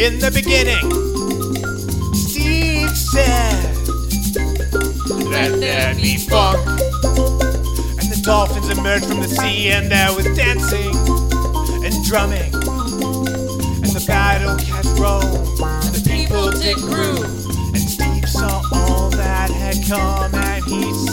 In the beginning, Steve said, Let there be funk. And the dolphins emerged from the sea, and there was dancing and drumming. And the battle cats roamed, and the people did groove. And Steve saw all that had come, and he